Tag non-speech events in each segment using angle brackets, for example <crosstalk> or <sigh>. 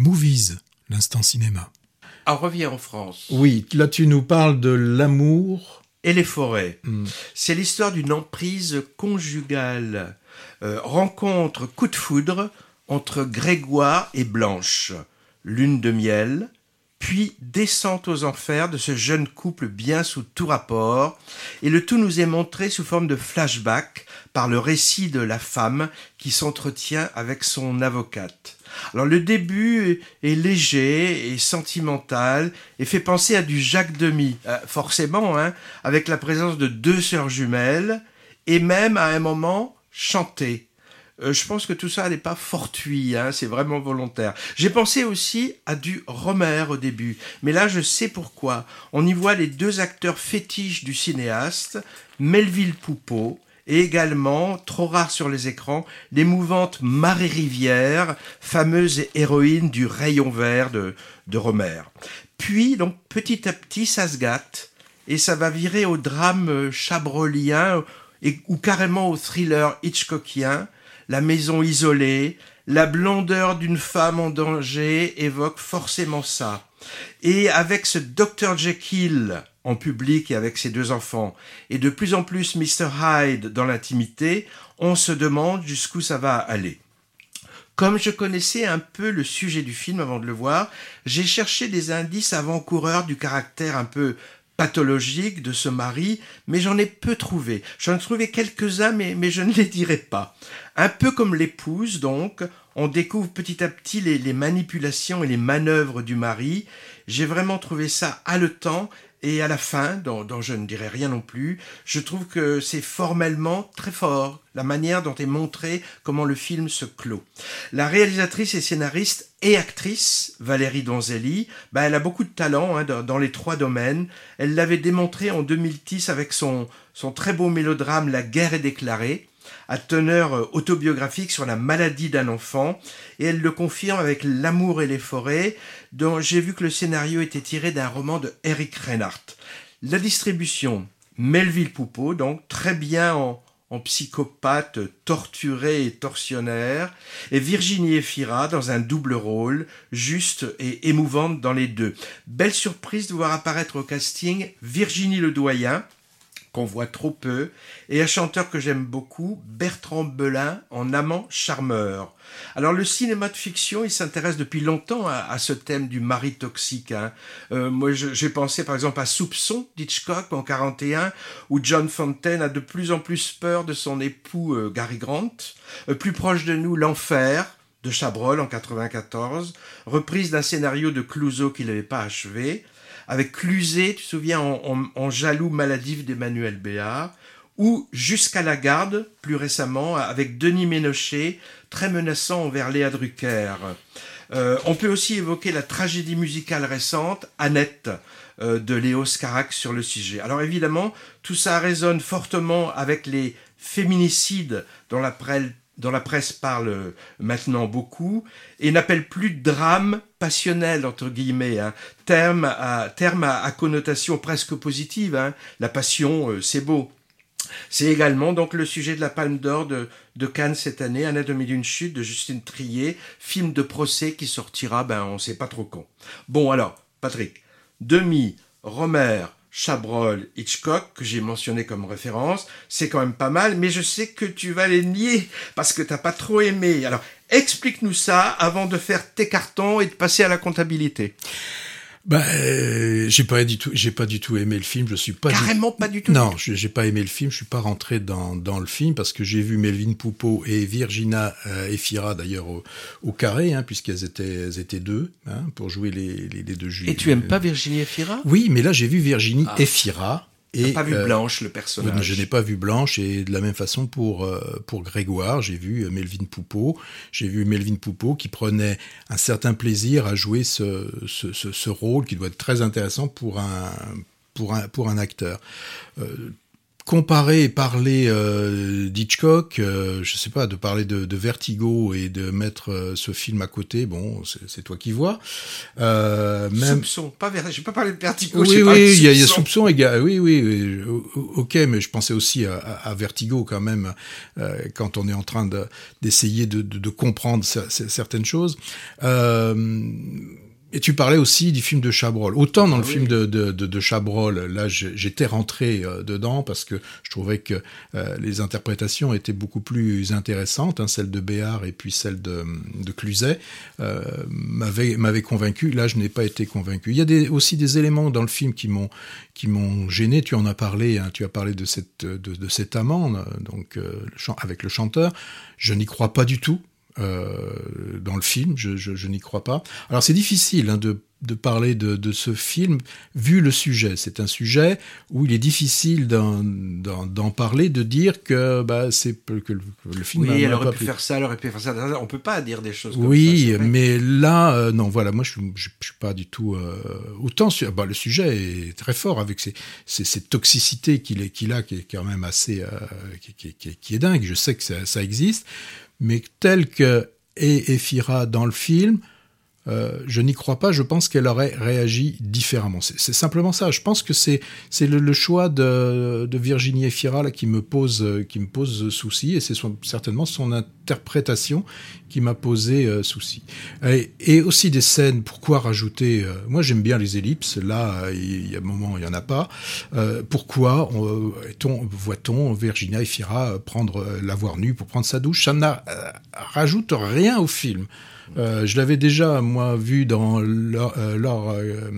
Movies, l'instant cinéma. On revient en France. Oui, là tu nous parles de l'amour. Et les forêts. Hmm. C'est l'histoire d'une emprise conjugale. Euh, rencontre coup de foudre entre Grégoire et Blanche. Lune de miel, puis descente aux enfers de ce jeune couple bien sous tout rapport, et le tout nous est montré sous forme de flashback par le récit de la femme qui s'entretient avec son avocate. Alors le début est léger et sentimental et fait penser à du Jacques Demy, euh, forcément, hein, avec la présence de deux sœurs jumelles, et même à un moment chanté. Euh, je pense que tout ça n'est pas fortuit, hein, c'est vraiment volontaire. J'ai pensé aussi à du Romer au début, mais là je sais pourquoi. On y voit les deux acteurs fétiches du cinéaste, Melville Poupeau, et également, trop rare sur les écrans, l'émouvante Marie Rivière, fameuse héroïne du rayon vert de, de Romer. Puis, donc, petit à petit, ça se gâte, et ça va virer au drame chabrolien, et, ou carrément au thriller hitchcockien, la maison isolée, la blondeur d'une femme en danger évoque forcément ça. Et avec ce Dr Jekyll en public et avec ses deux enfants, et de plus en plus Mr Hyde dans l'intimité, on se demande jusqu'où ça va aller. Comme je connaissais un peu le sujet du film avant de le voir, j'ai cherché des indices avant-coureurs du caractère un peu pathologique de ce mari, mais j'en ai peu trouvé. J'en ai trouvé quelques-uns, mais, mais je ne les dirai pas. Un peu comme l'épouse, donc, on découvre petit à petit les, manipulations et les manœuvres du mari. J'ai vraiment trouvé ça haletant et à la fin, dont, je ne dirai rien non plus, je trouve que c'est formellement très fort, la manière dont est montré comment le film se clôt. La réalisatrice et scénariste et actrice, Valérie Donzelli, bah, elle a beaucoup de talent hein, dans, les trois domaines. Elle l'avait démontré en 2010 avec son, son très beau mélodrame La guerre est déclarée, à teneur euh, autobiographique sur la maladie d'un enfant, et elle le confirme avec L'amour et les forêts, dont j'ai vu que le scénario était tiré d'un roman de Eric Reinhardt. La distribution, Melville Poupeau, donc très bien en, psychopathe torturé et tortionnaire, et Virginie Efira dans un double rôle, juste et émouvante dans les deux. Belle surprise de voir apparaître au casting Virginie Ledoyen, qu'on voit trop peu, et un chanteur que j'aime beaucoup, Bertrand Belin, en amant charmeur. Alors le cinéma de fiction, il s'intéresse depuis longtemps à, ce thème du mari toxique. Hein. Euh, moi, j'ai pensé par exemple à Soupçon d'Hitchcock en 41, où John Fontaine a de plus en plus peur de son époux euh, Gary Grant. Euh, plus proche de nous, L'Enfer de Chabrol en 94, reprise d'un scénario de Clouseau qu'il n'avait pas achevé avec Cluzet, tu te souviens, en, jaloux maladif d'Emmanuel Béard, ou Jusqu'à la garde, plus récemment, avec Denis Ménochet, très menaçant envers Léa Drucker. Euh, on peut aussi évoquer la tragédie musicale récente, Annette, euh, de Léo Scarax sur le sujet. Alors évidemment, tout ça résonne fortement avec les féminicides dont la, dont la presse parle maintenant beaucoup, et n'appelle plus drame passionnel, entre guillemets, hein. terme, à, terme à, connotation presque positive. Hein. La passion, euh, c'est beau. C'est également donc le sujet de la Palme d'Or de, de, Cannes cette année, Anatomie d'une chute de Justine Trier, film de procès qui sortira, ben on sait pas trop quand. Bon alors, Patrick, Demi, Romer, Chabrol, Hitchcock, que j'ai mentionné comme référence, c'est quand même pas mal, mais je sais que tu vas les nier parce que t'as pas trop aimé. Alors, explique-nous ça avant de faire tes cartons et de passer à la comptabilité. Bah, euh, j'ai pas du tout, j'ai pas du tout aimé le film. Je suis pas carrément pas du tout. Non, j'ai pas aimé le film. Je suis pas rentré dans, dans le film parce que j'ai vu Melvin Poupeau et Virginia euh, Efira d'ailleurs au, carré, hein, puisqu'elles étaient, elles étaient deux hein, pour jouer les, les, deux juifs. Et tu aimes pas Virginie Efira? Oui, mais là j'ai vu Virginie ah. Efira et pas vu euh, Blanche, le personnage? Je n'ai pas vu Blanche et de la même façon pour euh, pour Grégoire, j'ai vu euh, Melvin Poupeau. J'ai vu Melvin Poupeau qui prenait un certain plaisir à jouer ce, ce, ce, rôle qui doit être très intéressant pour un pour un pour un acteur comparer et parler euh, d'Hitchcock, euh, je sais pas, de parler de, de Vertigo et de mettre euh, ce film à côté, bon, c'est toi qui vois. Euh, même Soupçon, pas ver... j'ai pas parlé de Vertigo, oui, oui, il y, a- y a soupçon. oui, oui, ok, mais je pensais aussi à, à- à Vertigo quand même, euh, quand on est en train de- d'essayer de, de, de comprendre cer- cer- certaines choses. Euh, et tu parlais aussi du film de Chabrol. Autant dans le Ah oui. film de, de, de, de Chabrol, là j'étais rentré euh, dedans parce que je trouvais que euh, les interprétations étaient beaucoup plus intéressantes, hein, celle de Béard et puis celle de, de Cluzet euh, m'avait convaincu. Là, je n'ai pas été convaincu. Il y a des, aussi des éléments dans le film qui m'ont qui m'ont gêné. Tu en as parlé. Hein, tu as parlé de cette de, de cet amant donc euh, avec le chanteur. Je n'y crois pas du tout. Euh, dans le film, je, je, je n'y crois pas. Alors c'est difficile hein, de, de parler de, de ce film vu le sujet. C'est un sujet où il est difficile d'en- parler, de dire que bah, c'est que le, que le film. Oui, elle aurait pu faire ça, elle aurait pu faire ça. On peut pas dire des choses comme Oui, ça. vrai. mais là, euh, non, voilà, moi, je, je, je suis pas du tout euh, autant sur. Bah, le sujet est très fort avec cette toxicité qu'il a, qui est quand même assez, euh, qui, qui- qui- qui est dingue. Je sais que ça, ça existe, mais tel que est Ephira dans le film. Euh, je n'y crois pas. Je pense qu'elle aurait réagi différemment. C'est simplement ça. Je pense que c'est le, choix de, de Virginie Efira qui me pose euh, qui me pose souci et c'est certainement son interprétation qui m'a posé euh, souci. Et, aussi des scènes. Pourquoi rajouter Moi, j'aime bien les ellipses. Là, il y a un moment, il y en a pas. Pourquoi voit-on Virginia Efira prendre euh, la voir nue pour prendre sa douche? Ça ne rajoute rien au film. Je l'avais déjà, moi, vu dans Laure euh, Laure, euh,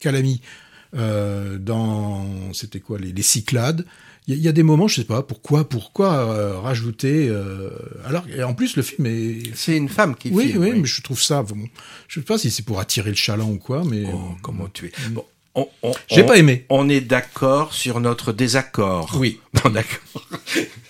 Calamy, euh, dans, c'était quoi, les, les Cyclades. Il y, a- des moments, je sais pas, pourquoi, pourquoi euh, rajouter. euh, alors, et en plus, le film est. C'est une femme qui Oui, filme. oui, mais je trouve ça. Bon, je sais pas si c'est pour attirer le chaland ou quoi, mais. Oh, comment tu es. Bon, on, on- J'ai on- pas aimé. On est d'accord sur notre désaccord. Oui. Bon, d'accord. <laughs>